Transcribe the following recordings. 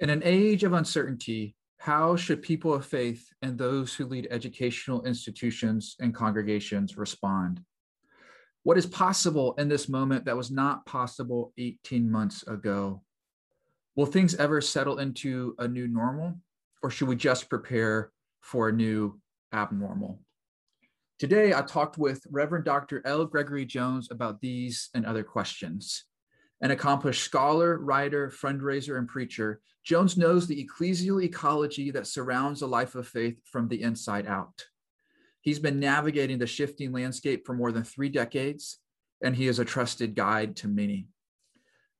In an age of uncertainty, how should people of faith and those who lead educational institutions and congregations respond? What is possible in this moment that was not possible 18 months ago? Will things ever settle into a new normal, or should we just prepare for a new abnormal? Today, I talked with Reverend Dr. L. Gregory Jones about these and other questions. An accomplished scholar, writer, fundraiser, and preacher, Jones knows the ecclesial ecology that surrounds a life of faith from the inside out. He's been navigating the shifting landscape for more than three decades, and he is a trusted guide to many.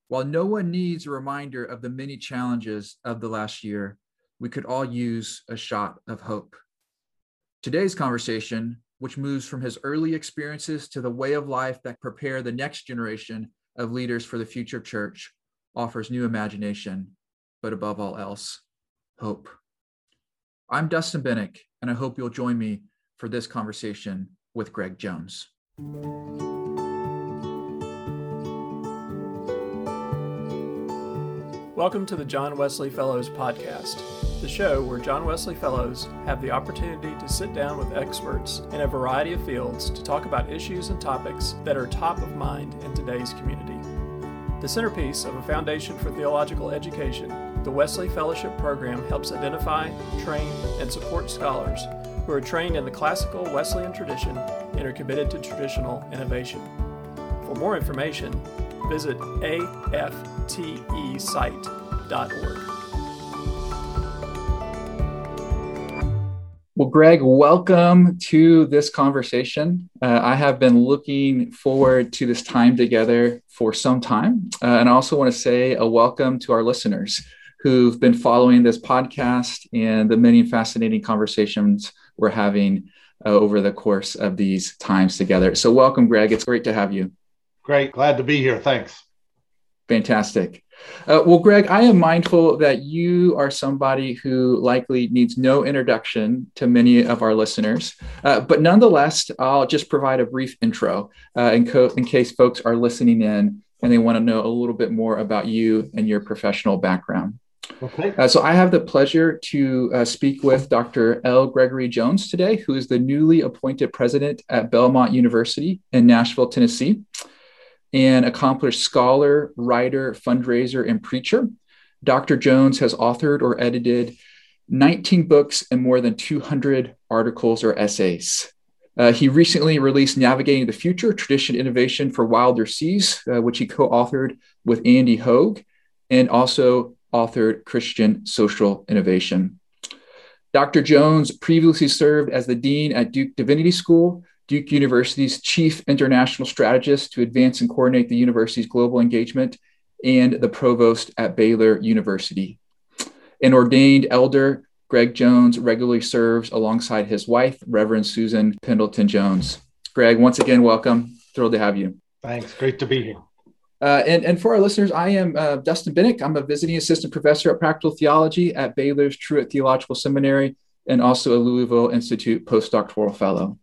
While no one needs a reminder of the many challenges of the last year, we could all use a shot of hope. Today's conversation, which moves from his early experiences to the way of life that prepare the next generation of leaders for the future church, offers new imagination, but above all else, hope. I'm Dustin Benac, and I hope you'll join me for this conversation with Greg Jones. Welcome to the John Wesley Fellows Podcast, the show where John Wesley Fellows have the opportunity to sit down with experts in a variety of fields to talk about issues and topics that are top of mind in today's community. The centerpiece of a foundation for theological education, the Wesley Fellowship Program helps identify, train, and support scholars who are trained in the classical Wesleyan tradition and are committed to traditional innovation. For more information, visit aftesite.org. Well, Greg, welcome to this conversation. Uh, I have been looking forward to this time together for some time. Uh, and I also want to say a welcome to our listeners who've been following this podcast and the many fascinating conversations we're having uh, over the course of these times together. So, welcome, Greg. It's great to have you. Great. Glad to be here. Thanks. Fantastic. Uh, well, Greg, I am mindful that you are somebody who likely needs no introduction to many of our listeners. Uh, but nonetheless, I'll just provide a brief intro uh, in, co- in case folks are listening in and they want to know a little bit more about you and your professional background. Okay. Uh, so I have the pleasure to uh, speak with Dr. L. Gregory Jones today, who is the newly appointed president at Belmont University in Nashville, Tennessee an accomplished scholar, writer, fundraiser, and preacher. Dr. Jones has authored or edited 19 books and more than 200 articles or essays. Uh, he recently released Navigating the Future Tradition Innovation for Wilder Seas, uh, which he co authored with Andy Hogue, and also authored Christian Social Innovation. Dr. Jones previously served as the Dean at Duke Divinity School Duke University's chief international strategist to advance and coordinate the university's global engagement, and the provost at Baylor University. An ordained elder, Greg Jones regularly serves alongside his wife, Reverend Susan Pendleton Jones. Greg, once again, welcome. Thrilled to have you. Thanks. Great to be here. Uh, and, and for our listeners, I am uh, Dustin Benac. I'm a visiting assistant professor at practical theology at Baylor's Truett Theological Seminary and also a Louisville Institute postdoctoral fellow.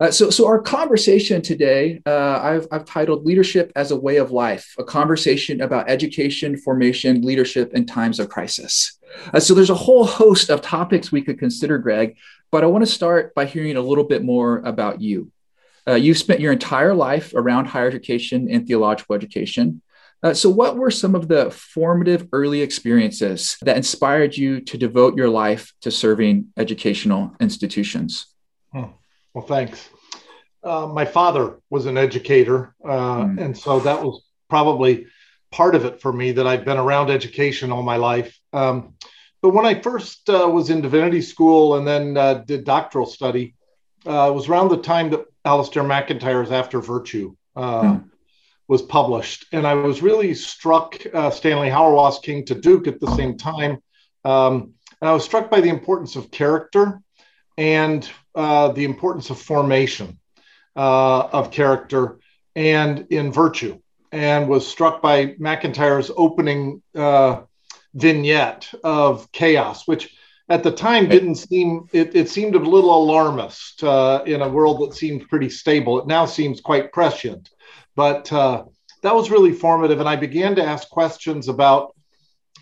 Uh, so, so our conversation today, uh, I've, I've titled "Leadership as a Way of Life: A Conversation about Education, Formation, Leadership in Times of Crisis." Uh, so, there's a whole host of topics we could consider, Greg. But I want to start by hearing a little bit more about you. Uh, you've spent your entire life around higher education and theological education. Uh, so, what were some of the formative early experiences that inspired you to devote your life to serving educational institutions? Hmm. Well, thanks. Uh, my father was an educator, uh, mm. and so that was probably part of it for me that I've been around education all my life. Um, but when I first uh, was in divinity school and then uh, did doctoral study, uh, it was around the time that Alasdair MacIntyre's After Virtue mm. was published. And I was really struck, Stanley Hauerwas King to Duke at the same time. Um, and I was struck by the importance of character and uh, the importance of formation uh, of character and in virtue, and was struck by MacIntyre's opening uh, vignette of chaos, which at the time didn't seem it, it seemed a little alarmist uh, in a world that seemed pretty stable. It now seems quite prescient, but uh, that was really formative, and I began to ask questions about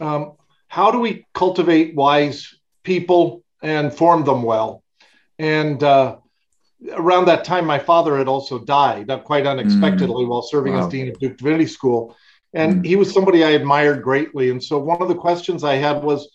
um, how do we cultivate wise people and form them well? And uh, around that time, my father had also died, not quite unexpectedly, mm. while serving wow. as dean of Duke Divinity School. And mm. he was somebody I admired greatly. And so one of the questions I had was,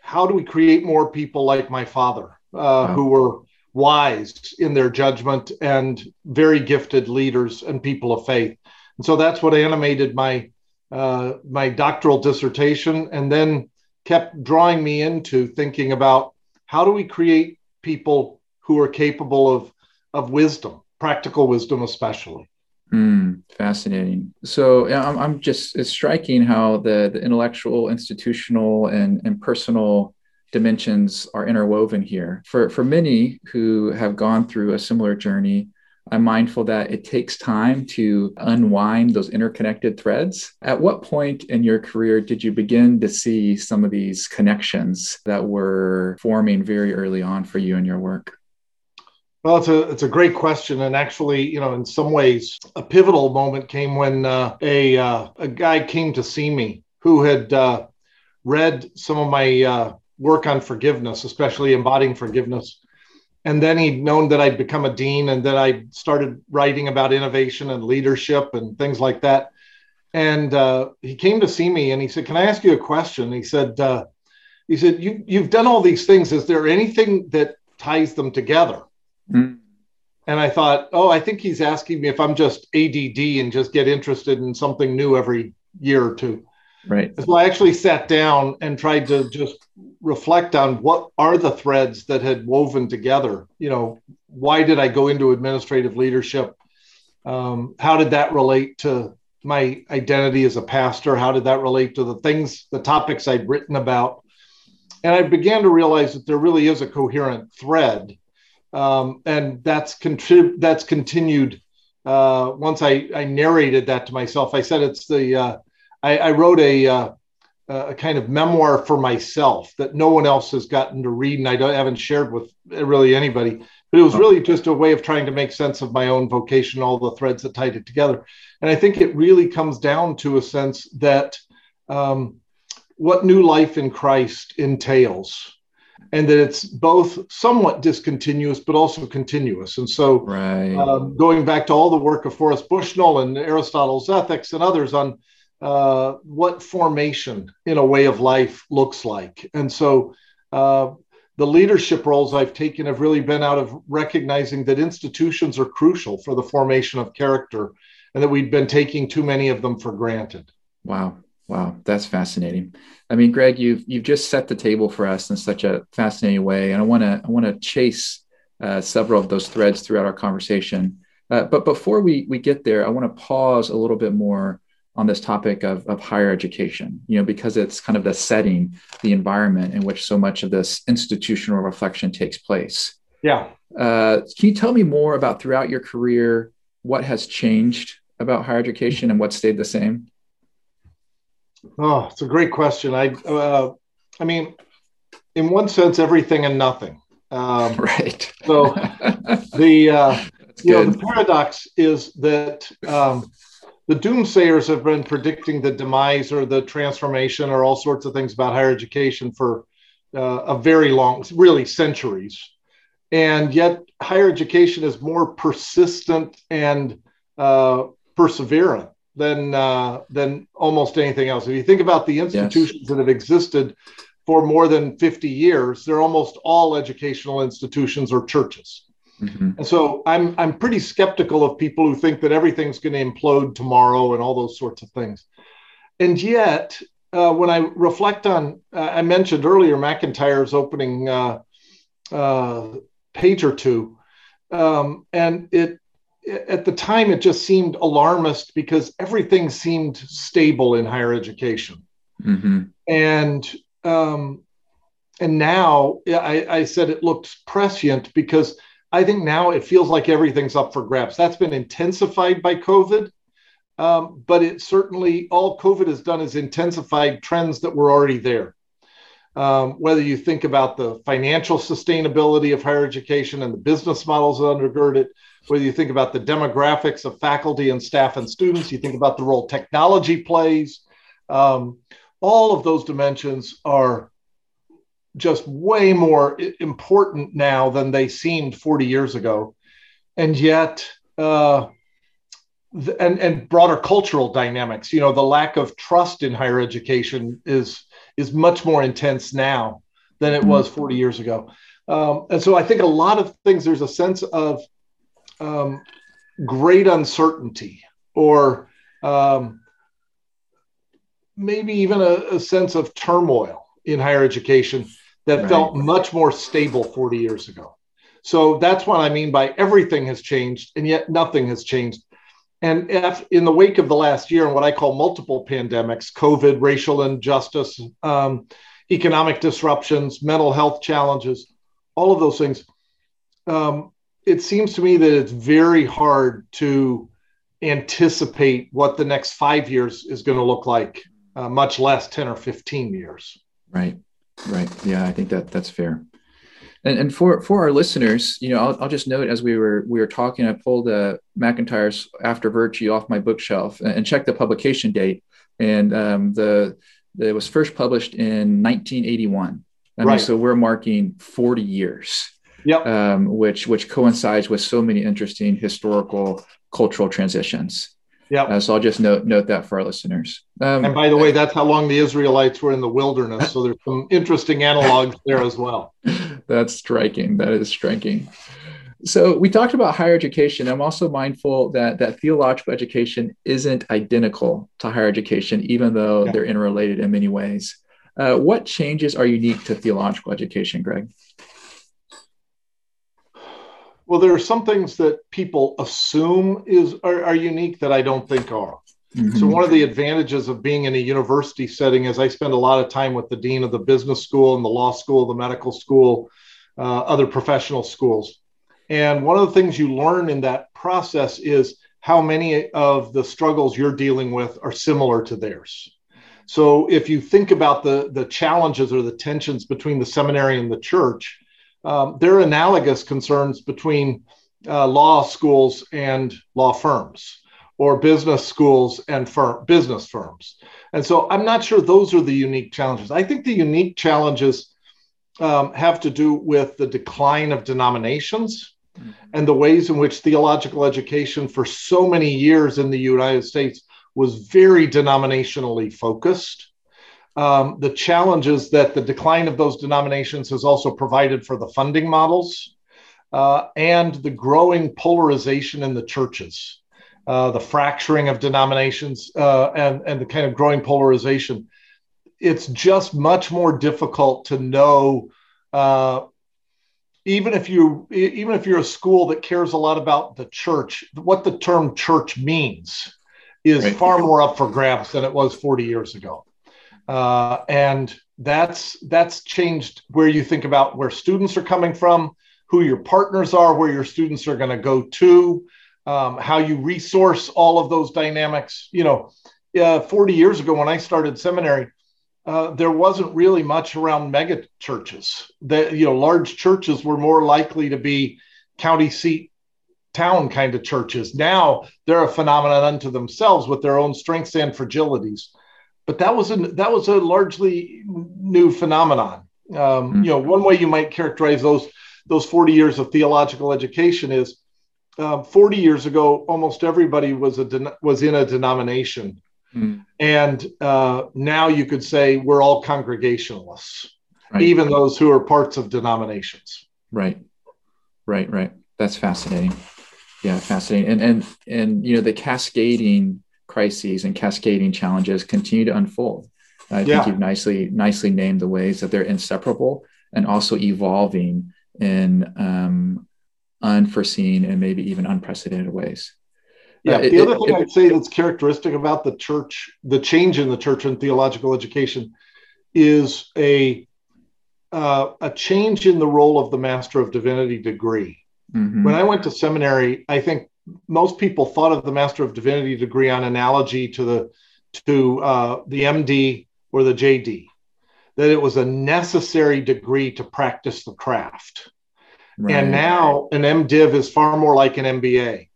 how do we create more people like my father, uh, wow. who were wise in their judgment and very gifted leaders and people of faith? And so that's what animated my uh, my doctoral dissertation, and then kept drawing me into thinking about how do we create people who are capable of of wisdom, practical wisdom, especially. Mm, fascinating. So I'm, I'm just, it's striking how the, the intellectual, institutional, and, and personal dimensions are interwoven here. For, for many who have gone through a similar journey, I'm mindful that it takes time to unwind those interconnected threads. At what point in your career did you begin to see some of these connections that were forming very early on for you in your work? Well, it's a it's a great question, and actually, you know, in some ways, a pivotal moment came when uh, a uh, a guy came to see me who had uh, read some of my uh, work on forgiveness, especially embodying forgiveness, and then he'd known that I'd become a dean, and that I started writing about innovation and leadership and things like that. And uh, he came to see me, and he said, "Can I ask you a question?" He said, uh, "He said you you've done all these things. Is there anything that ties them together?" Mm. And I thought, oh, I think he's asking me if I'm just ADD and just get interested in something new every year or two. Right. So I actually sat down and tried to just reflect on what are the threads that had woven together. You know, why did I go into administrative leadership? Um, how did that relate to my identity as a pastor? How did that relate to the things, the topics I'd written about? And I began to realize that there really is a coherent thread um, and that's contrib- that's continued. Uh, once I, I narrated that to myself, I said it's the uh, I, I, wrote a uh, a kind of memoir for myself that no one else has gotten to read, and I don't haven't shared with really anybody. But it was really just a way of trying to make sense of my own vocation, all the threads that tied it together. And I think it really comes down to a sense that um, what new life in Christ entails and that it's both somewhat discontinuous but also continuous. And so, right. um, going back to all the work of Horace Bushnell and Aristotle's Ethics and others on uh, what formation in a way of life looks like. And so, uh, the leadership roles I've taken have really been out of recognizing that institutions are crucial for the formation of character and that we've been taking too many of them for granted. Wow. Wow, that's fascinating. I mean, Greg, you've you've just set the table for us in such a fascinating way, and I want to I want to chase uh, several of those threads throughout our conversation. Uh, but before we we get there, I want to pause a little bit more on this topic of, of higher education. You know, because it's kind of the setting, the environment in which so much of this institutional reflection takes place. Yeah. Uh, can you tell me more about throughout your career what has changed about higher education and what stayed the same? Oh, it's a great question. I, uh, I mean, in one sense, everything and nothing. Um, right. so the uh, you know the paradox is that um, the doomsayers have been predicting the demise or the transformation or all sorts of things about higher education for uh, a very long, really centuries, and yet higher education is more persistent and uh, perseverant than uh, than almost anything else. If you think about the institutions yes. that have existed for more than 50 years, they're almost all educational institutions or churches. Mm-hmm. And so I'm I'm pretty skeptical of people who think that everything's going to implode tomorrow and all those sorts of things. And yet, uh, when I reflect on, uh, I mentioned earlier MacIntyre's opening uh, uh, page or two, um, and it at the time it just seemed alarmist because everything seemed stable in higher education. Mm-hmm. and um, and now I, I, said it looked prescient because i think now it feels like everything's up for grabs. That's been intensified by covid um, but it certainly all covid has done is intensified trends that were already there. Um, whether you think about the financial sustainability of higher education and the business models that undergird it whether you think about the demographics of faculty and staff and students, you think about the role technology plays, um, all of those dimensions are just way more important now than they seemed 40 years ago. And yet, uh, and, and broader cultural dynamics, you know, the lack of trust in higher education is, is much more intense now than it was 40 years ago. Um, and so I think a lot of things, there's a sense of um, great uncertainty or um, maybe even a, a, sense of turmoil in higher education that right. felt much more stable 40 years ago. So that's what I mean by everything has changed, and yet nothing has changed. And if, in the wake of the last year and what I call multiple pandemics COVID, racial injustice, um, economic disruptions, mental health challenges, all of those things, um, it seems to me that it's very hard to anticipate what the next five years is going to look like, uh, much less 10 or 15 years. Right, right. Yeah, I think that that's fair. And, and for for our listeners, you know, I'll, I'll just note as we were we were talking, I pulled the MacIntyre's After Virtue off my bookshelf and, and checked the publication date, and um, the it was first published in 1981. I right. mean, so we're marking 40 years. Yep. Um, which which coincides with so many interesting historical cultural transitions. Yeah. Uh, so I'll just note note that for our listeners. Um, and by the way, that's how long the Israelites were in the wilderness. So there's some interesting analogs there as well. That's striking. That is striking. So we talked about higher education. I'm also mindful that that theological education isn't identical to higher education, even though yeah. they're interrelated in many ways. Uh, what changes are unique to theological education, Greg? Well, there are some things that people assume is are, are unique that I don't think are. Mm-hmm. So one of the advantages of being in a university setting is I spend a lot of time with the dean of the business school and the law school, the medical school, uh, other professional schools. And one of the things you learn in that process is how many of the struggles you're dealing with are similar to theirs. So if you think about the, the challenges or the tensions between the seminary and the church, um, there are analogous concerns between uh, law schools and law firms or business schools and firm, business firms. And so I'm not sure those are the unique challenges. I think the unique challenges um, have to do with the decline of denominations mm-hmm. and the ways in which theological education for so many years in the United States was very denominationally focused. Um, the challenges that the decline of those denominations has also provided for the funding models uh, and the growing polarization in the churches, uh, the fracturing of denominations, uh, and, and the kind of growing polarization. It's just much more difficult to know uh, even if you even if you're a school that cares a lot about the church what the term church means is right. far more up for grabs than it was 40 years ago. Uh, and that's that's changed where you think about where students are coming from, who your partners are, where your students are going to go to, um, how you resource all of those dynamics. You know, uh, 40 years ago when I started seminary, uh, there wasn't really much around mega churches. That you know, large churches were more likely to be county seat town kind of churches. Now they're a phenomenon unto themselves with their own strengths and fragilities. But that was a that was a largely new phenomenon. Um, mm-hmm. You know, one way you might characterize those those 40 years of theological education is uh, 40 years ago, almost everybody was a was in a denomination, mm-hmm. and uh, now you could say we're all congregationalists, right. even those who are parts of denominations. Right, right, right. That's fascinating yeah fascinating and and and you know the cascading crises and cascading challenges continue to unfold i yeah. think you've nicely nicely named the ways that they're inseparable and also evolving in um, unforeseen and maybe even unprecedented ways yeah uh, the it, other thing it, i'd say that's characteristic about the church the change in the church and theological education is a uh, a change in the role of the master of divinity degree Mm-hmm. When I went to seminary, I think most people thought of the Master of Divinity degree on analogy to the to uh, the MD or the JD, that it was a necessary degree to practice the craft. Right. And now an MDiv is far more like an MBA.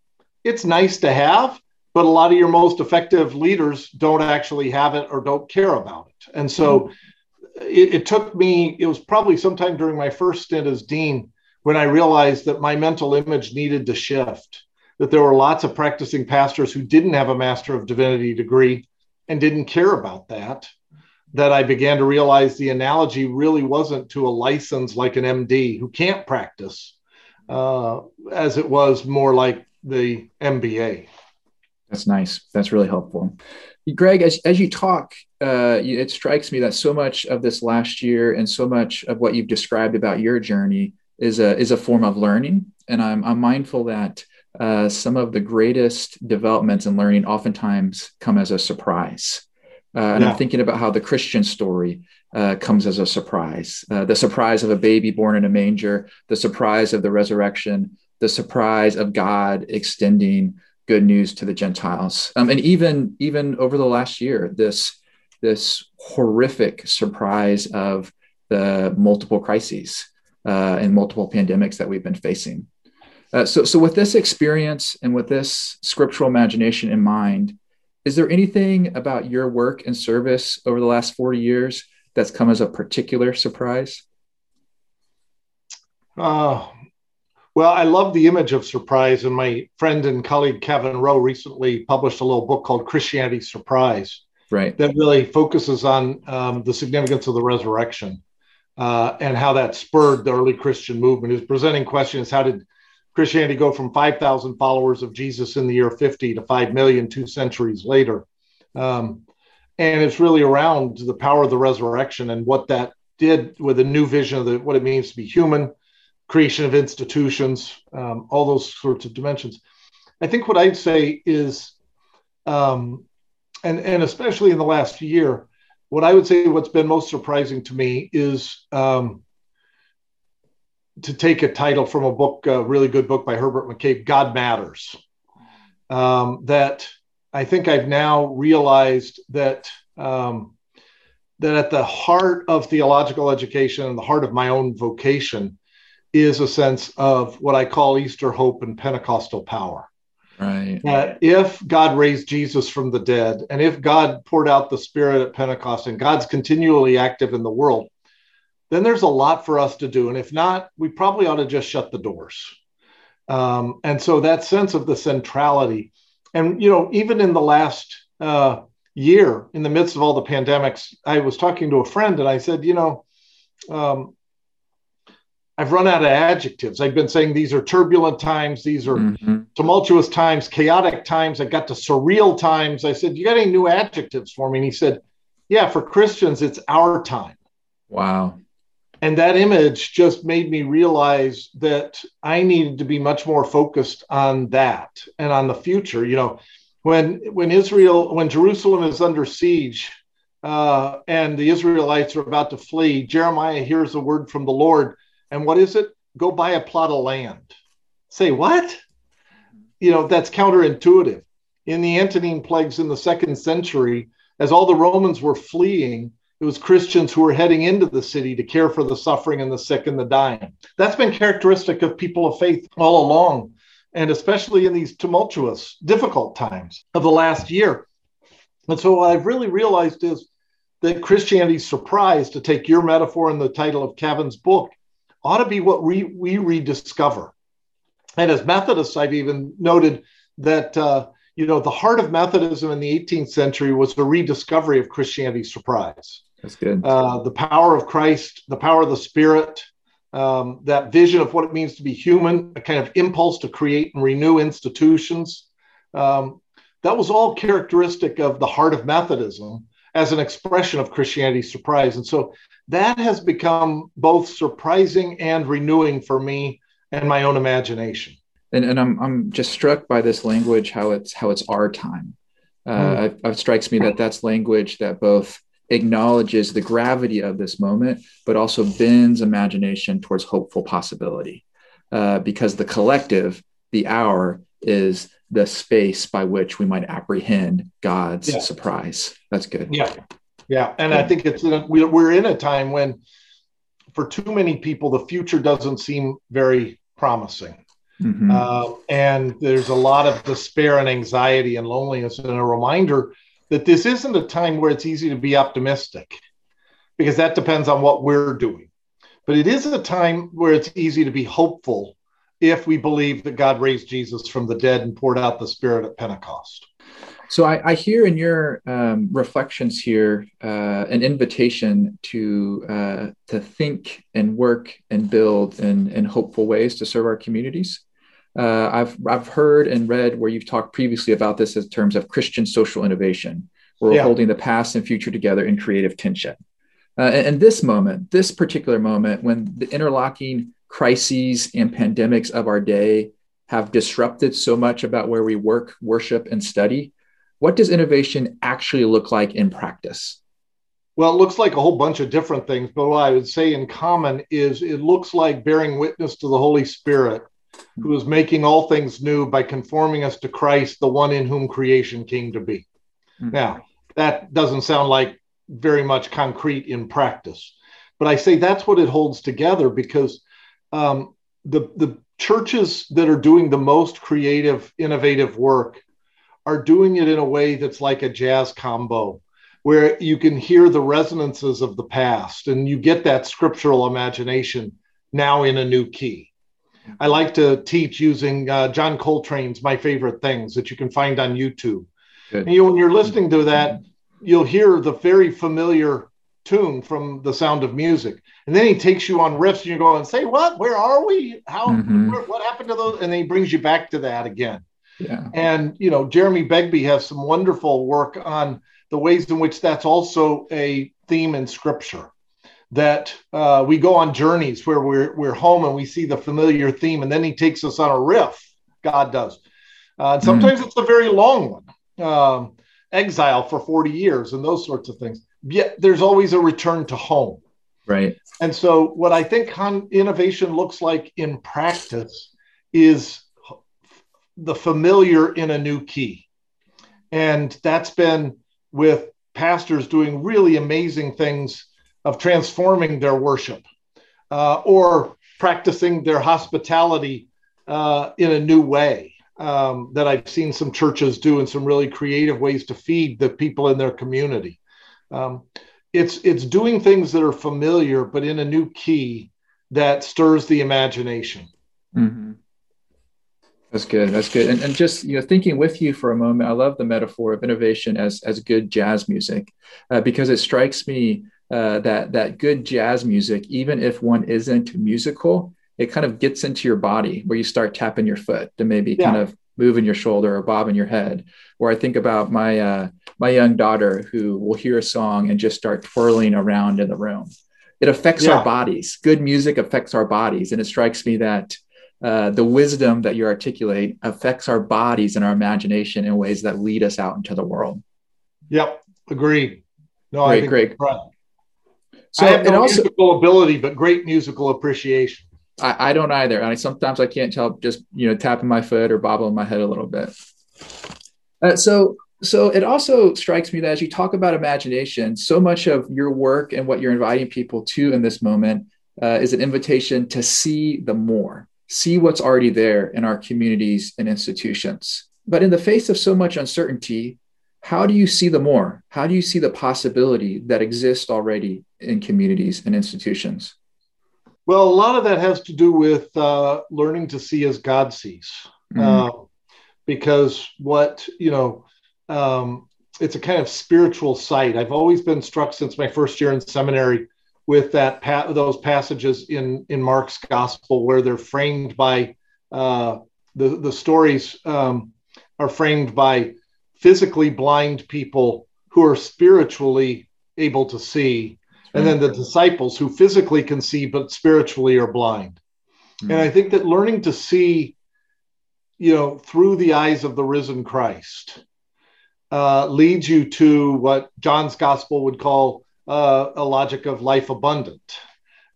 It's nice to have, but a lot of your most effective leaders don't actually have it or don't care about it. And so mm-hmm. it, it took me, it was probably sometime during my first stint as dean when I realized that my mental image needed to shift, that there were lots of practicing pastors who didn't have a Master of Divinity degree and didn't care about that. That I began to realize the analogy really wasn't to a license like an MD who can't practice, uh, as it was more like the MBA. That's nice. That's really helpful. Greg, as, as you talk, uh, it strikes me that so much of this last year and so much of what you've described about your journey is a, is a form of learning. And I'm, I'm mindful that uh, some of the greatest developments in learning oftentimes come as a surprise. Uh, and yeah. I'm thinking about how the Christian story uh, comes as a surprise uh, the surprise of a baby born in a manger, the surprise of the resurrection, the surprise of God extending good news to the Gentiles. Um, and even even over the last year, this this horrific surprise of the multiple crises uh, and multiple pandemics that we've been facing. Uh, so, so with this experience and with this scriptural imagination in mind, is there anything about your work and service over the last 40 years that's come as a particular surprise? Uh, well, I love the image of surprise, and my friend and colleague Kavin Rowe recently published a little book called Christianity Surprise. Right. That really focuses on um, the significance of the resurrection uh, and how that spurred the early Christian movement. Is presenting questions: how did Christianity go from 5,000 followers of Jesus in the year 50 to 5 million two centuries later? Um, and it's really around the power of the resurrection and what that did with a new vision of the, what it means to be human creation of institutions, um, all those sorts of dimensions. I think what I'd say is, um, and, and especially in the last year, what I would say what's been most surprising to me is um, to take a title from a book, a really good book by Herbert McCabe, God Matters. Um, that I think I've now realized that um, that at the heart of theological education and the heart of my own vocation is a sense of what I call Easter hope and Pentecostal power. Right. That if God raised Jesus from the dead, and if God poured out the Spirit at Pentecost, and God's continually active in the world, then there's a lot for us to do. And if not, we probably ought to just shut the doors. Um, and so that sense of the centrality, and you know, even in the last uh, year, in the midst of all the pandemics, I was talking to a friend, and I said, you know, um, I've run out of adjectives. I've been saying these are turbulent times, these are mm-hmm. tumultuous times, chaotic times. I got to surreal times. I said, You got any new adjectives for me? And he said, Yeah, for Christians, it's our time. Wow. And that image just made me realize that I needed to be much more focused on that and on the future. You know, when when Israel, when Jerusalem is under siege, uh, and the Israelites are about to flee, Jeremiah hears a word from the Lord and what is it? Go buy a plot of land. Say what? You know, that's counterintuitive. In the Antonine plagues in the second century, as all the Romans were fleeing, it was Christians who were heading into the city to care for the suffering and the sick and the dying. That's been characteristic of people of faith all along, and especially in these tumultuous, difficult times of the last year. And so, what I've really realized is that Christianity's surprise, to take your metaphor in the title of Kavin's book, ought to be what we, we rediscover. And as Methodists, I've even noted that, uh, you know, the heart of Methodism in the 18th century was the rediscovery of Christianity's surprise. That's good. Uh, the power of Christ, the power of the Spirit, um, that vision of what it means to be human, a kind of impulse to create and renew institutions. Um, that was all characteristic of the heart of Methodism as an expression of Christianity's surprise. And so that has become both surprising and renewing for me and my own imagination. And, and I'm, I'm just struck by this language, how it's, how it's our time. Uh, mm. it, it strikes me that that's language that both acknowledges the gravity of this moment, but also bends imagination towards hopeful possibility. Uh, because the collective, the hour, is the space by which we might apprehend God's yeah. surprise. That's good. Yeah. Yeah, and I think it's we're in a time when, for too many people, the future doesn't seem very promising. Mm-hmm. Um, and there's a lot of despair and anxiety and loneliness, and a reminder that this isn't a time where it's easy to be optimistic because that depends on what we're doing. But it is a time where it's easy to be hopeful if we believe that God raised Jesus from the dead and poured out the Spirit at Pentecost. So I, I hear in your um, reflections here uh, an invitation to uh, to think and work and build in, in hopeful ways to serve our communities. Uh, I've I've heard and read where you've talked previously about this in terms of Christian social innovation, where we're holding the past and future together in creative tension. Uh, and, and this moment, this particular moment, when the interlocking crises and pandemics of our day have disrupted so much about where we work, worship, and study, what does innovation actually look like in practice? Well, it looks like a whole bunch of different things, but what I would say in common is it looks like bearing witness to the Holy Spirit, who is making all things new by conforming us to Christ, the one in whom creation came to be. Mm-hmm. Now, that doesn't sound like very much concrete in practice, but I say that's what it holds together because um, the, the churches that are doing the most creative, innovative work are doing it in a way that's like a jazz combo where you can hear the resonances of the past and you get that scriptural imagination now in a new key. I like to teach using uh, John Coltrane's My Favorite Things that you can find on YouTube. And you, when you're listening to that, you'll hear the very familiar tune from the sound of music. And then he takes you on riffs and you go and say, what, where are we? How, mm-hmm. where, what happened to those? And then he brings you back to that again. Yeah. And you know, Jeremy Begbie has some wonderful work on the ways in which that's also a theme in Scripture. That uh, we go on journeys where we're we're home and we see the familiar theme, and then He takes us on a riff. God does. Uh, and sometimes mm. it's a very long one, um, exile for forty years, and those sorts of things. Yet there's always a return to home. Right. And so, what I think con- innovation looks like in practice is the familiar in a new key. And that's been with pastors doing really amazing things of transforming their worship uh, or practicing their hospitality uh, in a new way um, that I've seen some churches do in some really creative ways to feed the people in their community. Um, it's it's doing things that are familiar, but in a new key that stirs the imagination. Mm-hmm. That's good. That's good. And, and just you know, thinking with you for a moment, I love the metaphor of innovation as as good jazz music, uh, because it strikes me uh, that that good jazz music, even if one isn't musical, it kind of gets into your body where you start tapping your foot to maybe yeah. kind of moving your shoulder or bobbing your head. Or I think about my uh, my young daughter who will hear a song and just start twirling around in the room. It affects yeah. our bodies. Good music affects our bodies, and it strikes me that uh, the wisdom that you articulate affects our bodies and our imagination in ways that lead us out into the world. Yep, agreed. No, great, I great. So I have no also, musical ability, but great musical appreciation. I, I don't either. I sometimes I can't tell just you know tapping my foot or bobbling my head a little bit. Uh, so so it also strikes me that as you talk about imagination, so much of your work and what you're inviting people to in this moment uh, is an invitation to see the more see what's already there in our communities and institutions. But in the face of so much uncertainty, how do you see the more? How do you see the possibility that exists already in communities and institutions? Well, a lot of that has to do with uh, learning to see as God sees. Mm-hmm. Uh, because what, you know, um, it's a kind of spiritual sight. I've always been struck since my first year in seminary with that pa- those passages in in Mark's gospel where they're framed by uh, the the stories um, are framed by physically blind people who are spiritually able to see, and then the disciples who physically can see but spiritually are blind. Mm-hmm. And I think that learning to see, you know, through the eyes of the risen Christ. Uh, leads you to what John's gospel would call uh, a logic of life abundant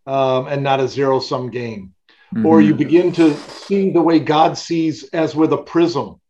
um, and not a zero sum game. Mm-hmm. Or you begin to see the way God sees as with a prism,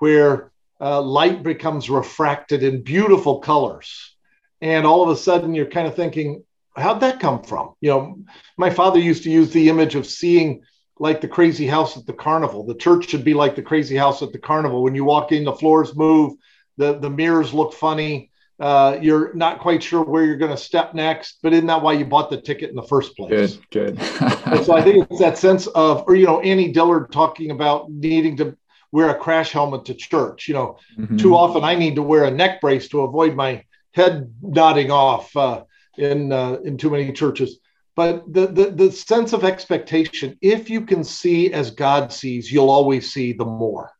where uh, light becomes refracted in beautiful colors. And all of a sudden, you're kind of thinking, how'd that come from? You know, my father used to use the image of seeing like the crazy house at the carnival. The church should be like the crazy house at the carnival. When you walk in, the floors move, the, the mirrors look funny. Uh, you're not quite sure where you're going to step next, but isn't that why you bought the ticket in the first place? Good, good. so I think it's that sense of, or you know, Annie Dillard talking about needing to wear a crash helmet to church. You know, mm-hmm. too often I need to wear a neck brace to avoid my head nodding off uh, in uh, in too many churches but the, the, the sense of expectation if you can see as god sees you'll always see the more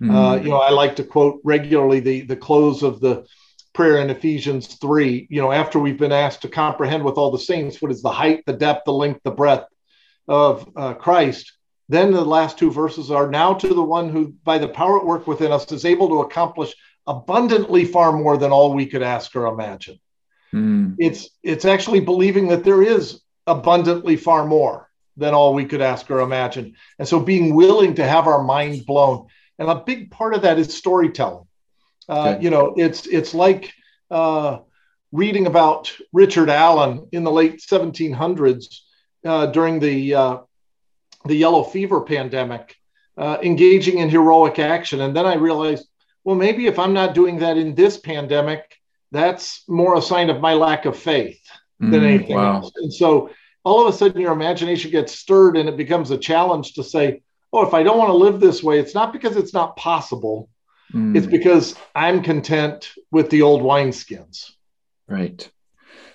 mm-hmm. uh, you know i like to quote regularly the the close of the prayer in ephesians 3 you know after we've been asked to comprehend with all the saints what is the height the depth the length the breadth of uh, christ then the last two verses are now to the one who by the power at work within us is able to accomplish abundantly far more than all we could ask or imagine mm. it's it's actually believing that there is abundantly far more than all we could ask or imagine. And so being willing to have our mind blown. And a big part of that is storytelling. Uh, You know, it's it's like uh, reading about Richard Allen in the late 1700s uh, during the uh, the yellow fever pandemic, uh, engaging in heroic action. And then I realized, well, maybe if I'm not doing that in this pandemic, that's more a sign of my lack of faith than mm, anything wow. else. And so all of a sudden your imagination gets stirred and it becomes a challenge to say, oh, if I don't want to live this way, it's not because it's not possible. Mm. It's because I'm content with the old wineskins. Right.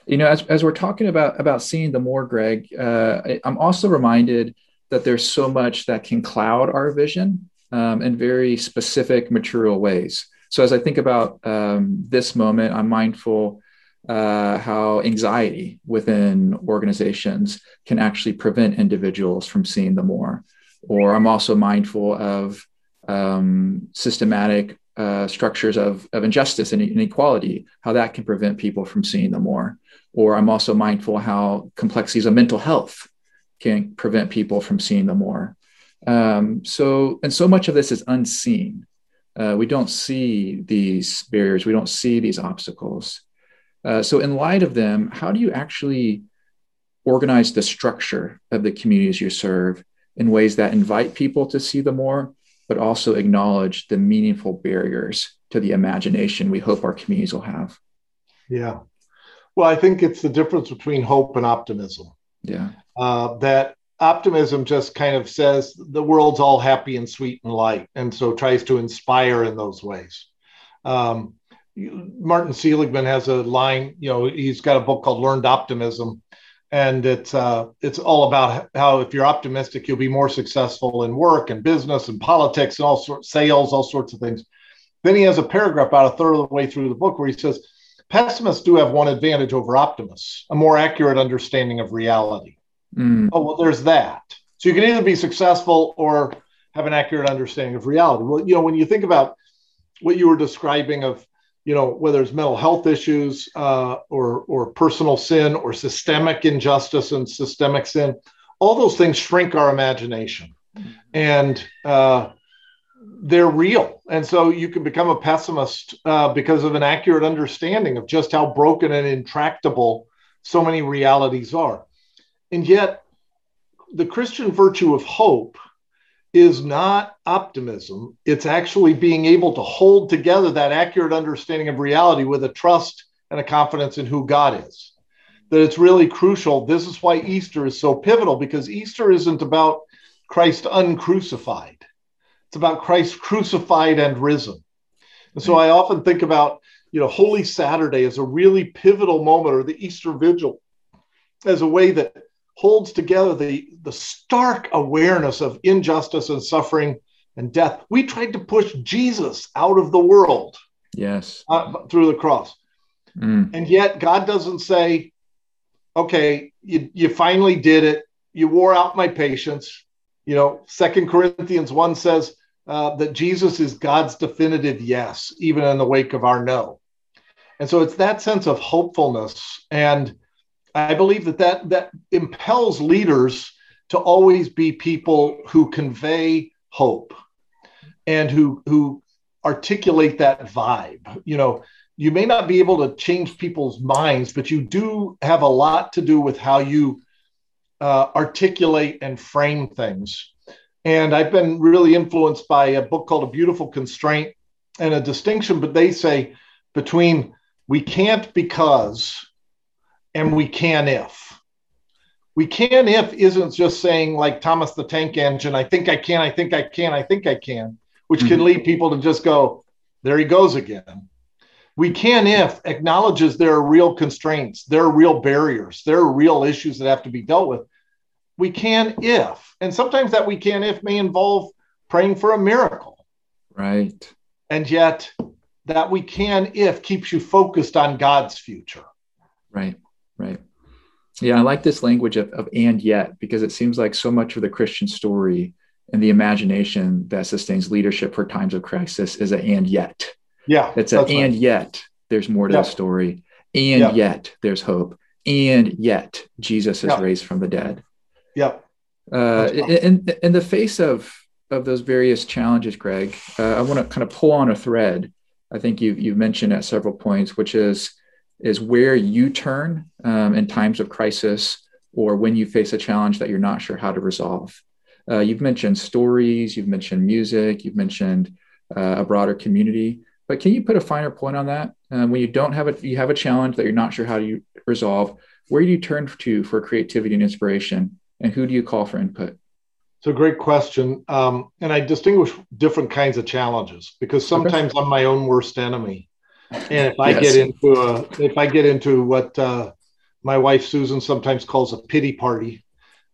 You know, as, as we're talking about about seeing the more, Greg, uh, I'm also reminded that there's so much that can cloud our vision um, in very specific material ways. So as I think about um, this moment, I'm mindful uh, how anxiety within organizations can actually prevent individuals from seeing the more. Or I'm also mindful of um, systematic uh, structures of, of injustice and inequality, how that can prevent people from seeing the more. Or I'm also mindful how complexities of mental health can prevent people from seeing the more. Um, so, and so much of this is unseen. Uh, we don't see these barriers, we don't see these obstacles. Uh, so, in light of them, how do you actually organize the structure of the communities you serve in ways that invite people to see the more, but also acknowledge the meaningful barriers to the imagination we hope our communities will have? Yeah. Well, I think it's the difference between hope and optimism. Yeah. Uh, that optimism just kind of says the world's all happy and sweet and light, and so tries to inspire in those ways. Um, Martin Seligman has a line, you know, he's got a book called Learned Optimism. And it's uh, it's all about how if you're optimistic, you'll be more successful in work and business and politics and all sorts sales, all sorts of things. Then he has a paragraph about a third of the way through the book where he says, pessimists do have one advantage over optimists, a more accurate understanding of reality. Mm. Oh, well, there's that. So you can either be successful or have an accurate understanding of reality. Well, you know, when you think about what you were describing of you know, whether it's mental health issues uh, or, or personal sin or systemic injustice and systemic sin, all those things shrink our imagination. And uh, they're real. And so you can become a pessimist uh, because of an accurate understanding of just how broken and intractable so many realities are. And yet, the Christian virtue of hope is not optimism. It's actually being able to hold together that accurate understanding of reality with a trust and a confidence in who God is. That it's really crucial. This is why Easter is so pivotal because Easter isn't about Christ uncrucified, about Christ crucified and risen. And so I often think about, you know, Holy Saturday as a really pivotal moment or the Easter Vigil as a way that holds together the, the stark awareness of injustice and suffering and death. We tried to push Jesus out of the world. Yes. Uh, through the cross. Mm. And yet God doesn't say, okay, you, you finally did it. You wore out my patience. You know, Second Corinthians 1 says uh, that Jesus is God's definitive yes, even in the wake of our no. And so it's that sense of hopefulness and I believe that, that that impels leaders to always be people who convey hope and who who articulate that vibe. You know, you may not be able to change people's minds, but you do have a lot to do with how you uh, articulate and frame things. And I've been really influenced by a book called A Beautiful Constraint and a distinction, but they say between we can't because and we can if. We can if isn't just saying like Thomas the Tank Engine, I think I can, I think I can, I think I can, which mm-hmm. can lead people to just go, there he goes again. We can if acknowledges there are real constraints, there are real barriers, there are real issues that have to be dealt with. We can if, and sometimes that we can if may involve praying for a miracle. Right. And yet, that we can if keeps you focused on God's future. Right, right. Yeah, I like this language of, of and yet because it seems like so much of the Christian story and the imagination that sustains leadership for times of crisis is a and yet. Yeah. It's a and yet there's more to yeah. the story. And yeah. yet there's hope. And yet Jesus is yeah. raised from the dead. Yeah. Uh, in, in the face of of those various challenges, Greg, uh, I want to kind of pull on a thread. I think you've you've mentioned at several points, which is is where you turn um, in times of crisis or when you face a challenge that you're not sure how to resolve. Uh, you've mentioned stories, you've mentioned music, you've mentioned uh, a broader community. But can you put a finer point on that? Um, when you don't have a you have a challenge that you're not sure how to resolve, where do you turn to for creativity and inspiration, and who do you call for input? It's a great question, um, and I distinguish different kinds of challenges because sometimes okay. I'm my own worst enemy, and if I yes. get into a, if I get into what uh, my wife Susan sometimes calls a pity party,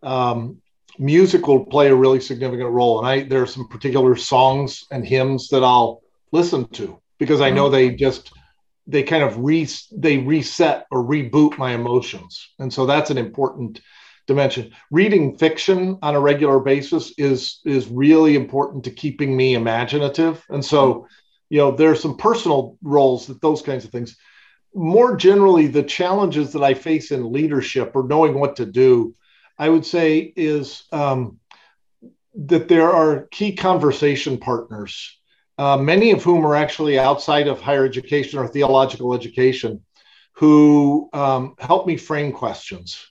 um, music will play a really significant role. And I there are some particular songs and hymns that I'll listen to because I know they just they kind of re they reset or reboot my emotions, and so that's an important dimension. Reading fiction on a regular basis is is really important to keeping me imaginative, and so you know there are some personal roles that those kinds of things. More generally, the challenges that I face in leadership or knowing what to do, I would say is um, that there are key conversation partners uh, many of whom are actually outside of higher education or theological education, who um, help me frame questions.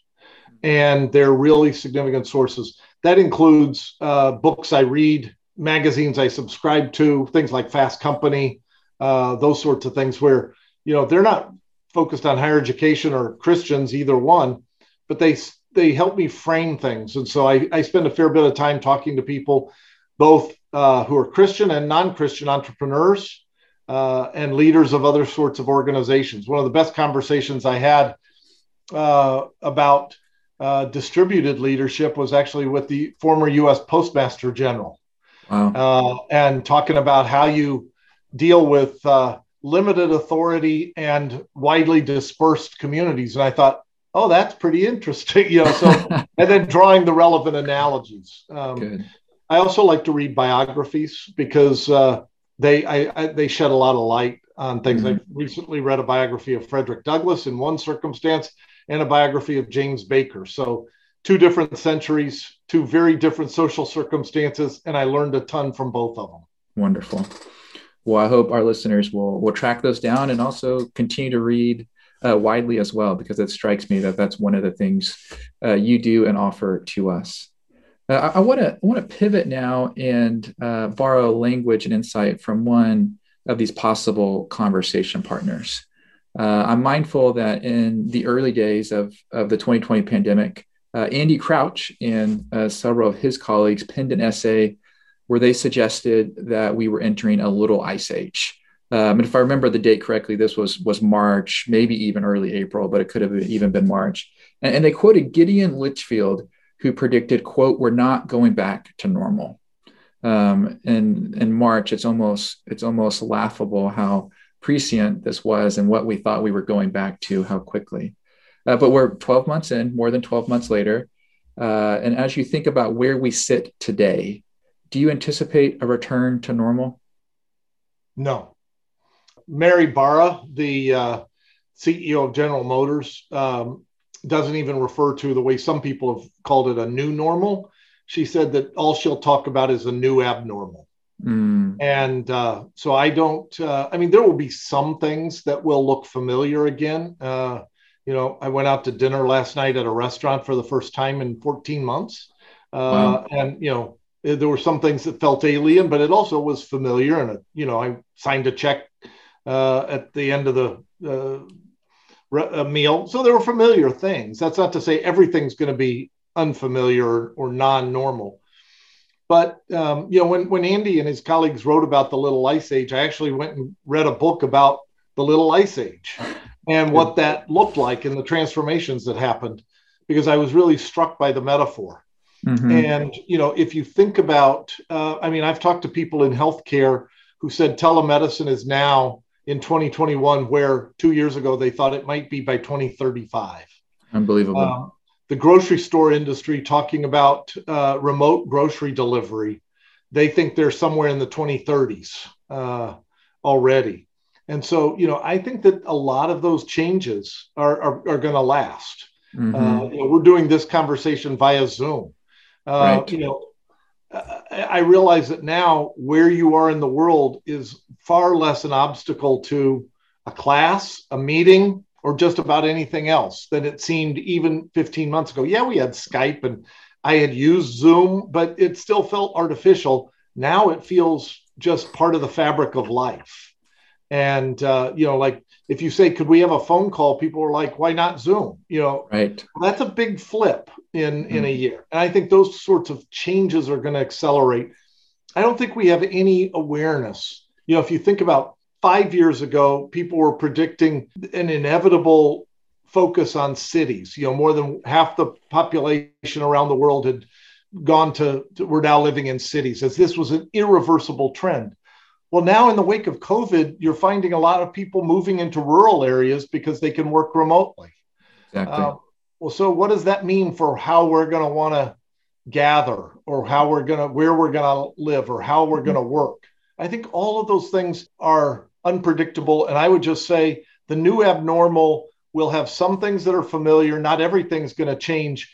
And they're really significant sources. That includes uh, books I read, magazines I subscribe to, things like Fast Company, uh, those sorts of things where, you know, they're not focused on higher education or Christians, either one, but they they help me frame things. And so I, I spend a fair bit of time talking to people, both uh, who are Christian and non Christian entrepreneurs uh, and leaders of other sorts of organizations. One of the best conversations I had uh, about uh, distributed leadership was actually with the former US Postmaster General. Wow. Uh, and talking about how you deal with uh, limited authority and widely dispersed communities. And I thought, oh, that's pretty interesting. You know, so and then drawing the relevant analogies. Um, I also like to read biographies because uh, they I, I, they shed a lot of light on things. Mm-hmm. I recently read a biography of Frederick Douglass in one circumstance and a biography of James Baker. So two different centuries, two very different social circumstances, and I learned a ton from both of them. Wonderful. Well, I hope our listeners will will track those down and also continue to read uh, widely as well, because it strikes me that that's one of the things uh, you do and offer to us. Uh, I want to want to pivot now and uh, borrow language and insight from one of these possible conversation partners. Uh, I'm mindful that in the early days of, of the 2020 pandemic, uh, Andy Crouch and uh, several of his colleagues penned an essay where they suggested that we were entering a little ice age. Um, and if I remember the date correctly, this was was March, maybe even early April, but it could have even been March. And, and they quoted Gideon Lichfield who predicted, quote, we're not going back to normal. Um, and in March, it's almost it's almost laughable how prescient this was and what we thought we were going back to, how quickly. Uh, but we're 12 months in, more than 12 months later. Uh, and as you think about where we sit today, do you anticipate a return to normal? No. Mary Barra, the uh, CEO of General Motors, um, doesn't even refer to the way some people have called it a new normal. She said that all she'll talk about is a new abnormal. Mm. And uh, so I don't, uh, I mean, there will be some things that will look familiar again. Uh, You know, I went out to dinner last night at a restaurant for the first time in 14 months. Uh, wow. And, you know, there were some things that felt alien, but it also was familiar. And, you know, I signed a check uh, at the end of the uh, meal. So there were familiar things. That's not to say everything's going to be unfamiliar or, or non normal. But um, you know, when when Andy and his colleagues wrote about the Little Ice Age, I actually went and read a book about the Little Ice Age and what that looked like and the transformations that happened, because I was really struck by the metaphor. Mm-hmm. And you know, if you think about, uh, I mean, I've talked to people in healthcare who said telemedicine is now in 2021 where two years ago they thought it might be by 2035. Unbelievable. Um, the grocery store industry talking about uh, remote grocery delivery. They think they're somewhere in the 2030s uh, already. And so, you know, I think that a lot of those changes are, are, are going to last. Mm-hmm. Uh, you know, we're doing this conversation via Zoom. Uh, right. You know, I realize that now where you are in the world is far less an obstacle to a class, a meeting, or just about anything else than it seemed even 15 months ago. Yeah, we had Skype and I had used Zoom, but it still felt artificial. Now it feels just part of the fabric of life. And, uh, you know, like if you say, could we have a phone call? People are like, why not Zoom? You know, right. That's a big flip in, mm-hmm. in a year. And I think those sorts of changes are going to accelerate. I don't think we have any awareness. You know, if you think about five years ago, people were predicting an inevitable focus on cities. You know, more than half the population around the world had gone to, to, we're now living in cities, as this was an irreversible trend. Well, now in the wake of COVID, you're finding a lot of people moving into rural areas because they can work remotely. Exactly. Uh, well, so what does that mean for how we're going to want to gather or how we're going to, where we're going to live or how we're going to work? I think all of those things are unpredictable. And I would just say the new abnormal will have some things that are familiar. Not everything's going to change,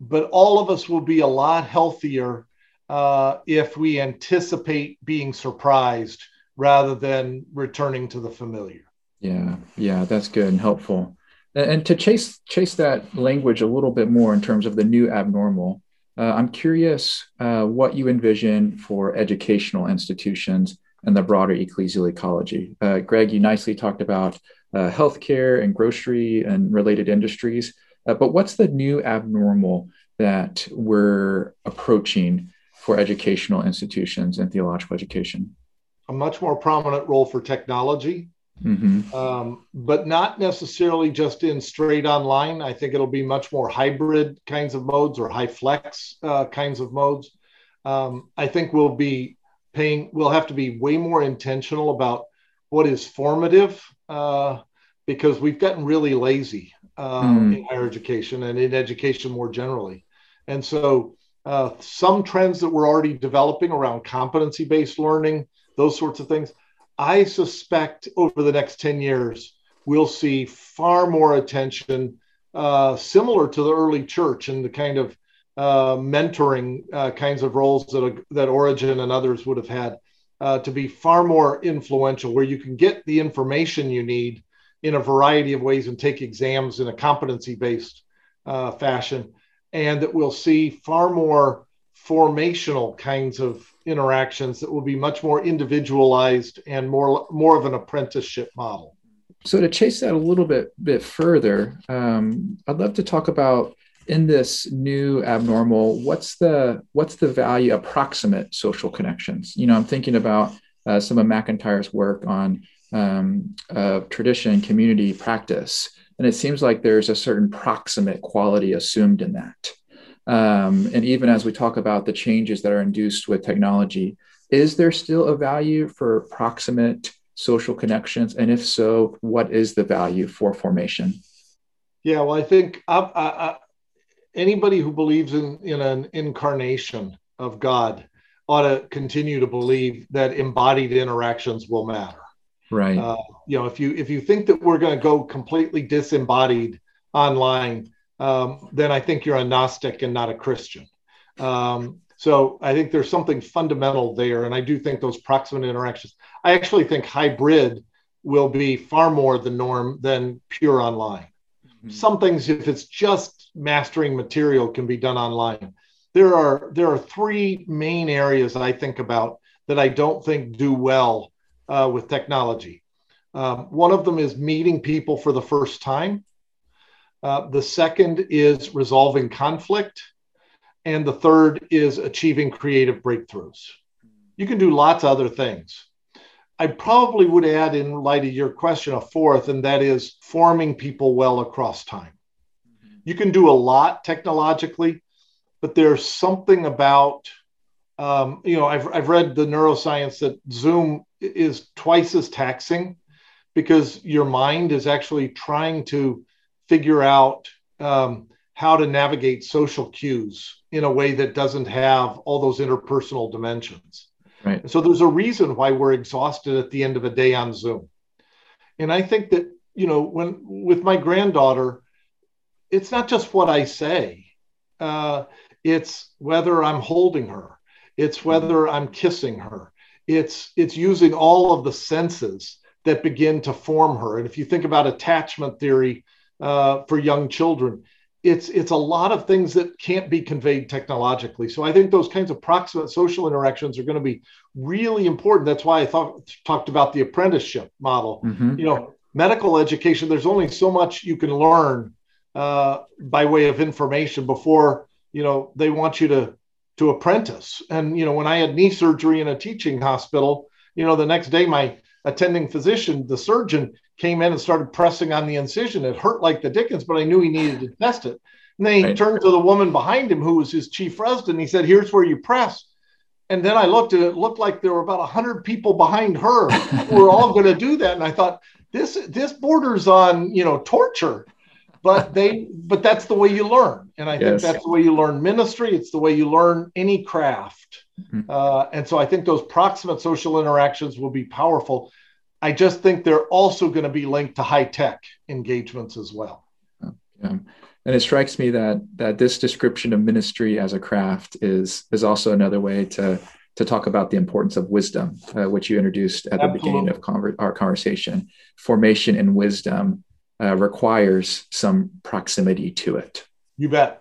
but all of us will be a lot healthier uh, if we anticipate being surprised rather than returning to the familiar. Yeah, yeah, that's good and helpful. And to chase chase that language a little bit more in terms of the new abnormal, uh, I'm curious uh, what you envision for educational institutions and the broader ecclesial ecology. Uh, Greg, you nicely talked about uh, healthcare and grocery and related industries, uh, but what's the new abnormal that we're approaching for educational institutions and theological education? A much more prominent role for technology, mm-hmm. um, but not necessarily just in straight online. I think it'll be much more hybrid kinds of modes or high flex uh, kinds of modes. Um, I think we'll be paying we'll have to be way more intentional about what is formative uh, because we've gotten really lazy uh, mm. in higher education and in education more generally and so uh, some trends that we're already developing around competency based learning those sorts of things i suspect over the next 10 years we'll see far more attention uh, similar to the early church and the kind of uh, mentoring uh, kinds of roles that, that Origen and others would have had uh, to be far more influential, where you can get the information you need in a variety of ways and take exams in a competency based uh, fashion. And that we'll see far more formational kinds of interactions that will be much more individualized and more, more of an apprenticeship model. So to chase that a little bit bit further, um, I'd love to talk about in this new abnormal what's the what's the value approximate social connections? You know i'm thinking about uh, some of MacIntyre's work on um, uh, tradition community practice and it seems like there's a certain proximate quality assumed in that. Um, and even as we talk about the changes that are induced with technology is there still a value for proximate social connections? And if so what is the value for formation? Yeah well i think I, I, anybody who believes in, in an incarnation of God ought to continue to believe that embodied interactions will matter. Right. Uh, you know, if you if you think that we're going to go completely disembodied online, um, then I think you're a Gnostic and not a Christian. Um, so I think there's something fundamental there, and I do think those proximate interactions. I actually think hybrid will be far more the norm than pure online. Some things, if it's just mastering material, can be done online. There are there are three main areas I think about that I don't think do well uh, with technology. Um, one of them is meeting people for the first time. Uh, the second is resolving conflict. And the third is achieving creative breakthroughs. You can do lots of other things. I probably would add, in light of your question, a fourth, and that is forming people well across time. You can do a lot technologically, but there's something about, um, you know, I've, I've read the neuroscience that Zoom is twice as taxing because your mind is actually trying to figure out um, how to navigate social cues in a way that doesn't have all those interpersonal dimensions. Right. So there's a reason why we're exhausted at the end of a day on Zoom. And I think that, you know, when with my granddaughter, it's not just what I say, uh, it's whether I'm holding her, it's whether I'm kissing her, it's it's using all of the senses that begin to form her. And if you think about attachment theory uh, for young children, it's it's a lot of things that can't be conveyed technologically. So I think those kinds of proximate social interactions are going to be really important. That's why I thought talked about the apprenticeship model. Mm-hmm. You know, medical education. There's only so much you can learn uh, by way of information before you know they want you to to apprentice. And you know, when I had knee surgery in a teaching hospital, you know, the next day my attending physician, the surgeon, came in and started pressing on the incision. It hurt like the dickens, but I knew he needed to test it. And then he right. turned to the woman behind him, who was his chief resident. He said, "Here's where you press." And then I looked, and it looked like there were about hundred people behind her who were all going to do that. And I thought, this this borders on you know torture, but they but that's the way you learn. And I yes. think that's the way you learn ministry. It's the way you learn any craft. Mm-hmm. Uh, and so I think those proximate social interactions will be powerful. I just think they're also going to be linked to high tech engagements as well. Yeah. And it strikes me that that this description of ministry as a craft is is also another way to to talk about the importance of wisdom, uh, which you introduced at Absolutely. the beginning of conver- our conversation. Formation in wisdom uh, requires some proximity to it. You bet.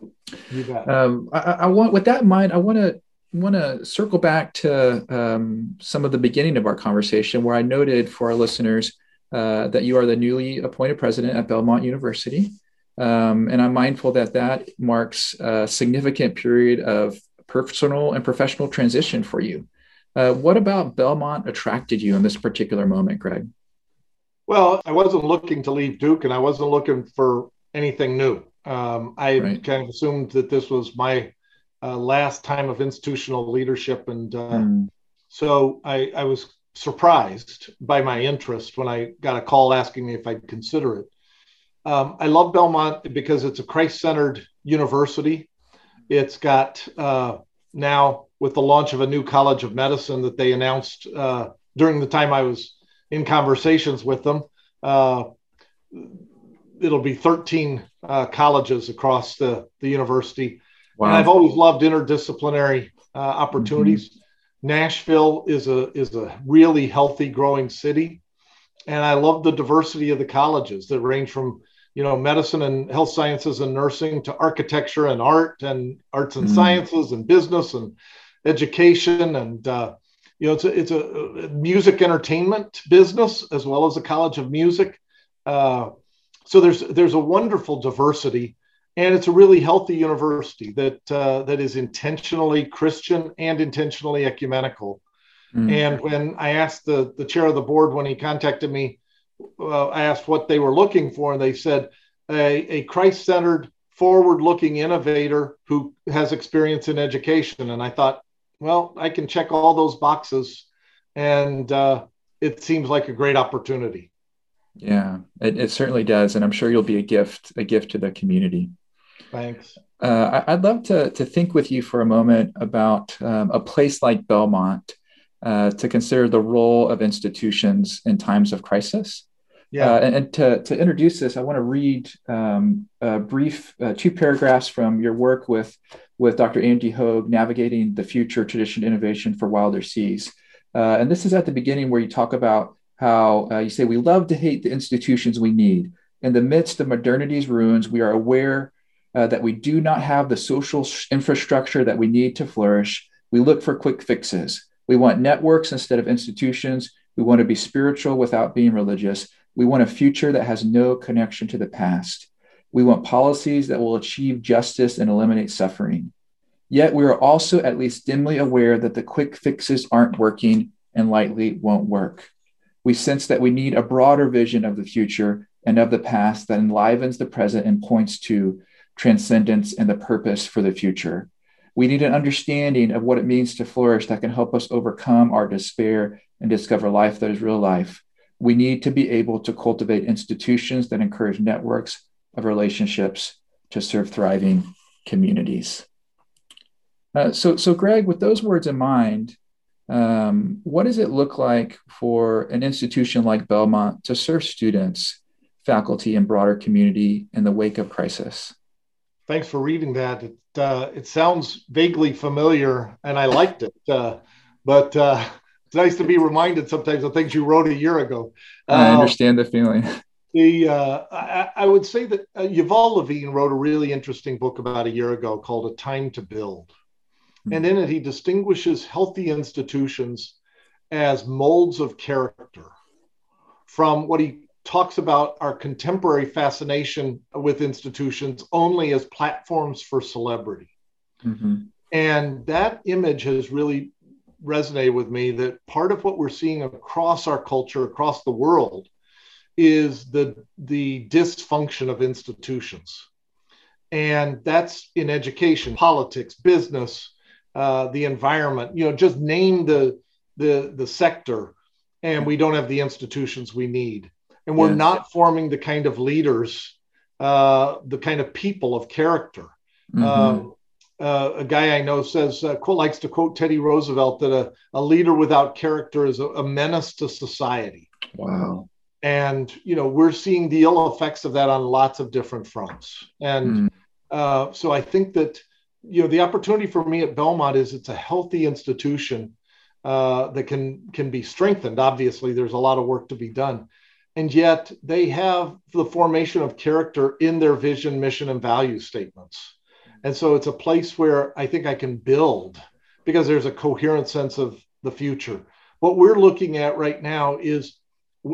You bet. Um, I, I, want, with that in mind, I want to want to circle back to um, some of the beginning of our conversation where I noted for our listeners uh, that you are the newly appointed president at Belmont University. Um, and I'm mindful that that marks a significant period of personal and professional transition for you. Uh, what about Belmont attracted you in this particular moment, Greg? Well, I wasn't looking to leave Duke and I wasn't looking for anything new. Um, I right. kind of assumed that this was my uh, last time of institutional leadership. And uh, mm. so I, I, was surprised by my interest when I got a call asking me if I'd consider it. Um, I love Belmont because it's a Christ centered university. It's got uh, now, with the launch of a new College of Medicine that they announced uh, during the time I was in conversations with them, uh, it'll be 13 uh, colleges across the, the university Wow. And I've always loved interdisciplinary uh, opportunities. Mm-hmm. Nashville is a is a really healthy, growing city, and I love the diversity of the colleges that range from you know medicine and health sciences and nursing to architecture and art and arts and mm-hmm. sciences and business and education and uh, you know it's a it's a music entertainment business as well as a college of music. Uh, so there's there's a wonderful diversity and it's a really healthy university that uh, that is intentionally Christian and intentionally ecumenical. Mm. And when I asked the the chair of the board when he contacted me, uh, I asked what they were looking for, and they said a, a Christ centered, forward looking innovator who has experience in education. And I thought, well, I can check all those boxes, and uh, it seems like a great opportunity. Yeah, it, it certainly does, and I'm sure you'll be a gift a gift to the community. Thanks. Uh, I'd love to, to think with you for a moment about um, a place like Belmont uh, to consider the role of institutions in times of crisis. Yeah. Uh, and, and, to, to introduce this, I want to read um, a brief uh, two paragraphs from your work with, with Dr. Andy Hogue, Navigating the Future Tradition Innovation for Wilder Seas. Uh, and this is at the beginning where you talk about how uh, you say, We love to hate the institutions we need In the midst of modernity's ruins, we are aware uh, that we do not have the social infrastructure that we need to flourish. We look for quick fixes. We want networks instead of institutions. We want to be spiritual without being religious. We want a future that has no connection to the past. We want policies that will achieve justice and eliminate suffering. Yet we are also at least dimly aware that the quick fixes aren't working and likely won't work. We sense that we need a broader vision of the future and of the past that enlivens the present and points to transcendence and the purpose for the future. We need an understanding of what it means to flourish that can help us overcome our despair and discover life that is real life. We need to be able to cultivate institutions that encourage networks of relationships to serve thriving communities. Uh, so, so Greg, with those words in mind, um, what does it look like for an institution like Belmont to serve students, faculty, and broader community in the wake of crisis? Thanks for reading that. It, uh, it sounds vaguely familiar, and I liked it. Uh, but uh, it's nice to be reminded sometimes of things you wrote a year ago. I um, understand the feeling. The uh, I, I, would say that uh, Yuval Levin wrote a really interesting book about a year ago called "A Time to Build," mm-hmm. and in it he distinguishes healthy institutions as molds of character from what he talks about our contemporary fascination with institutions only as platforms for celebrity. Mm-hmm. And that image has really resonated with me that part of what we're seeing across our culture, across the world, is the, the dysfunction of institutions. And that's in education, politics, business, uh, the environment, you know, just name the, the, the sector, and we don't have the institutions we need. And we're yes. not forming the kind of leaders, uh, the kind of people of character. Mm-hmm. Um, uh, a guy I know says, uh, quote, likes to quote Teddy Roosevelt that a, a leader without character is a, a menace to society. Wow. And, you know, we're seeing the ill effects of that on lots of different fronts. And mm. uh, so I think that, you know, the opportunity for me at Belmont is it's a healthy institution uh, that can can be strengthened. Obviously, there's a lot of work to be done. And yet they have the formation of character in their vision, mission, and value statements and so it's a place where I think I can build because there's a coherent sense of the future. What we're looking at right now is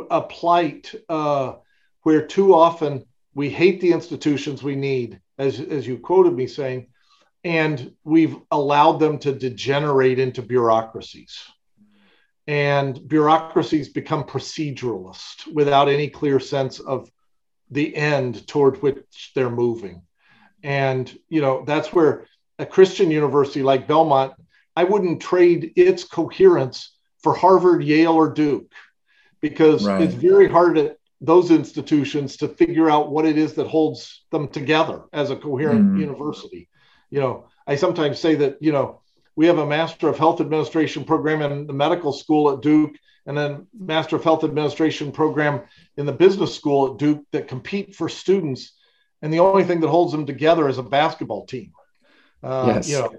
a plight uh, where too often we hate the institutions we need, as, as you quoted me saying, and we've allowed them to degenerate into bureaucracies. And bureaucracies become proceduralist without any clear sense of the end toward which they're moving. And, you know, that's where a Christian university like Belmont, I wouldn't trade its coherence for Harvard, Yale, or Duke, because right. it's very hard at those institutions to figure out what it is that holds them together as a coherent mm. university. You know, I sometimes say that, you know, we have a Master of Health Administration program in the medical school at Duke, and then Master of Health Administration program in the business school at Duke that compete for students and the only thing that holds them together is a basketball team. Uh, yes. You know,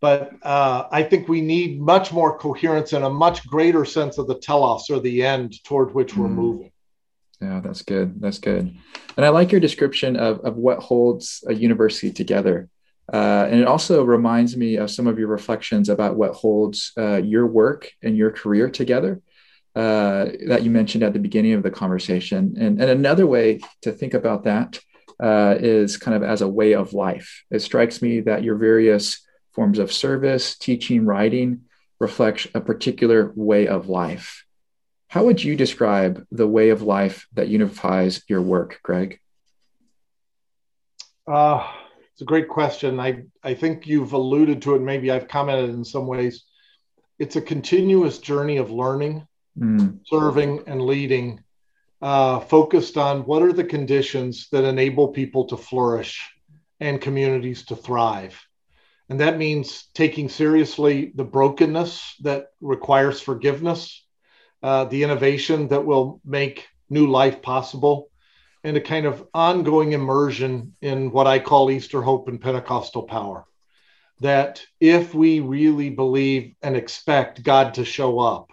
but uh, I think we need much more coherence and a much greater sense of the telos or the end toward which we're mm. moving. Yeah, that's good. That's good. And I like your description of, of what holds a university together. Uh, and it also reminds me of some of your reflections about what holds uh, your work and your career together uh, that you mentioned at the beginning of the conversation. And, and another way to think about that uh, is kind of as a way of life. It strikes me that your various forms of service, teaching, writing reflect a particular way of life. How would you describe the way of life that unifies your work, Greg? Uh, it's a great question. I, I think you've alluded to it. Maybe I've commented in some ways. It's a continuous journey of learning, mm. serving, and leading uh, focused on what are the conditions that enable people to flourish and communities to thrive. And that means taking seriously the brokenness that requires forgiveness, uh, the innovation that will make new life possible, and a kind of ongoing immersion in what I call Easter hope and Pentecostal power. That if we really believe and expect God to show up,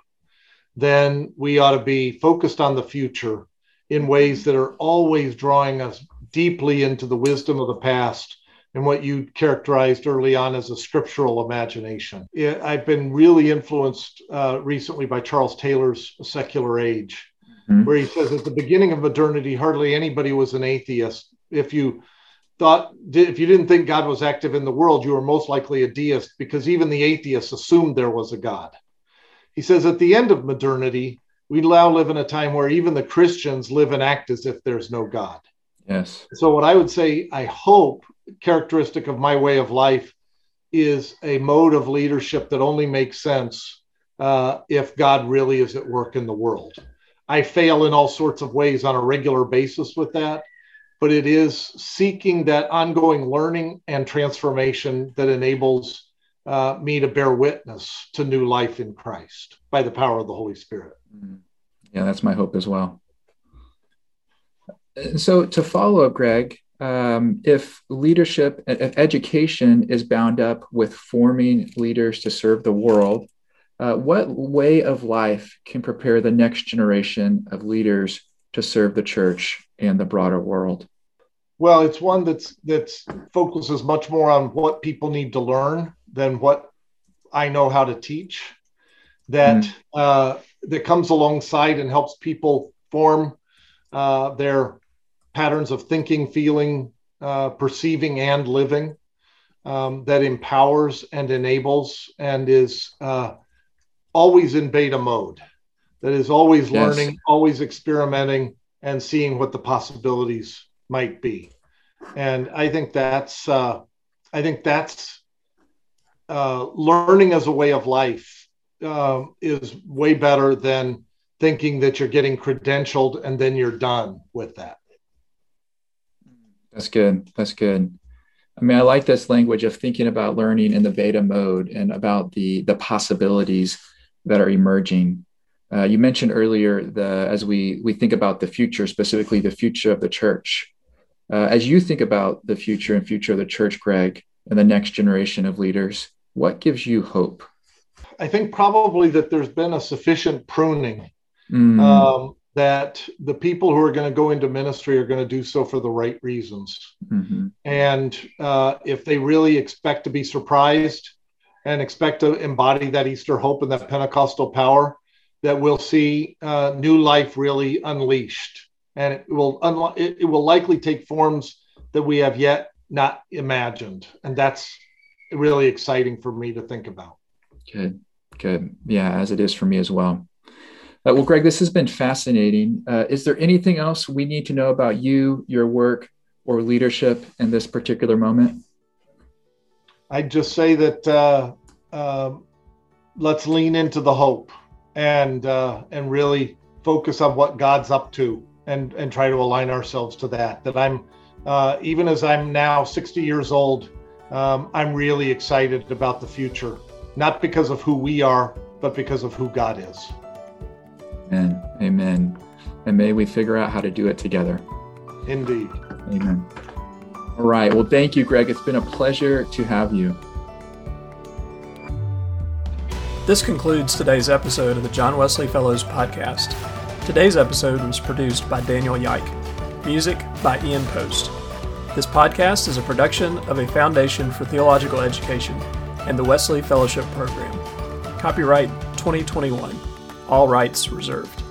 then we ought to be focused on the future in ways that are always drawing us deeply into the wisdom of the past and what you characterized early on as a scriptural imagination. I've been really influenced uh, recently by Charles Taylor's Secular Age, mm-hmm. where he says at the beginning of modernity, hardly anybody was an atheist. If you thought, if you didn't think God was active in the world, you were most likely a deist because even the atheists assumed there was a God. He says at the end of modernity, we now live in a time where even the Christians live and act as if there's no God. Yes. So, what I would say, I hope, characteristic of my way of life is a mode of leadership that only makes sense uh, if God really is at work in the world. I fail in all sorts of ways on a regular basis with that, but it is seeking that ongoing learning and transformation that enables uh, me to bear witness to new life in Christ by the power of the Holy Spirit. Mm-hmm. Yeah, that's my hope as well. So, to follow up, Greg, um, if leadership, if education is bound up with forming leaders to serve the world, uh, what way of life can prepare the next generation of leaders to serve the church and the broader world? Well, it's one that's that's focuses much more on what people need to learn than what I know how to teach. That mm. uh, that comes alongside and helps people form uh, their patterns of thinking, feeling, uh, perceiving, and living um, that empowers and enables and is uh, always in beta mode, that is always yes. learning, always experimenting, and seeing what the possibilities might be. And I think that's uh, I think that's uh, learning as a way of life um, is way better than thinking that you're getting credentialed and then you're done with that. That's good. That's good. I mean, I like this language of thinking about learning in the beta mode and about the the possibilities that are emerging. Uh, you mentioned earlier the as we we think about the future, specifically the future of the church. Uh, as you think about the future and future of the church, Greg, and the next generation of leaders, what gives you hope? I think probably that there's been a sufficient pruning mm. um, that the people who are going to go into ministry are going to do so for the right reasons. Mm-hmm. And uh, if they really expect to be surprised and expect to embody that Easter hope and that Pentecostal power, that we'll see uh, new life really unleashed. And it will un- it, it will likely take forms that we have yet not imagined. And that's really exciting for me to think about. Good, good. Yeah, as it is for me as well. Uh, well, Greg, this has been fascinating. Uh, is there anything else we need to know about you, your work, or leadership in this particular moment? I'd just say that uh, um, let's lean into the hope and uh, and really focus on what God's up to and and try to align ourselves to that. That I'm uh, even as I'm now 60 years old, um, I'm really excited about the future, not because of who we are, but because of who God is. Amen. Amen. And may we figure out how to do it together. Indeed. Amen. All right. Well, thank you, Greg. It's been a pleasure to have you. This concludes today's episode of the John Wesley Fellows podcast. Today's episode was produced by Daniel Yike. Music by Ian Post. This podcast is a production of a Foundation for Theological Education and the Wesley Fellowship Program. Copyright 2021. All rights reserved.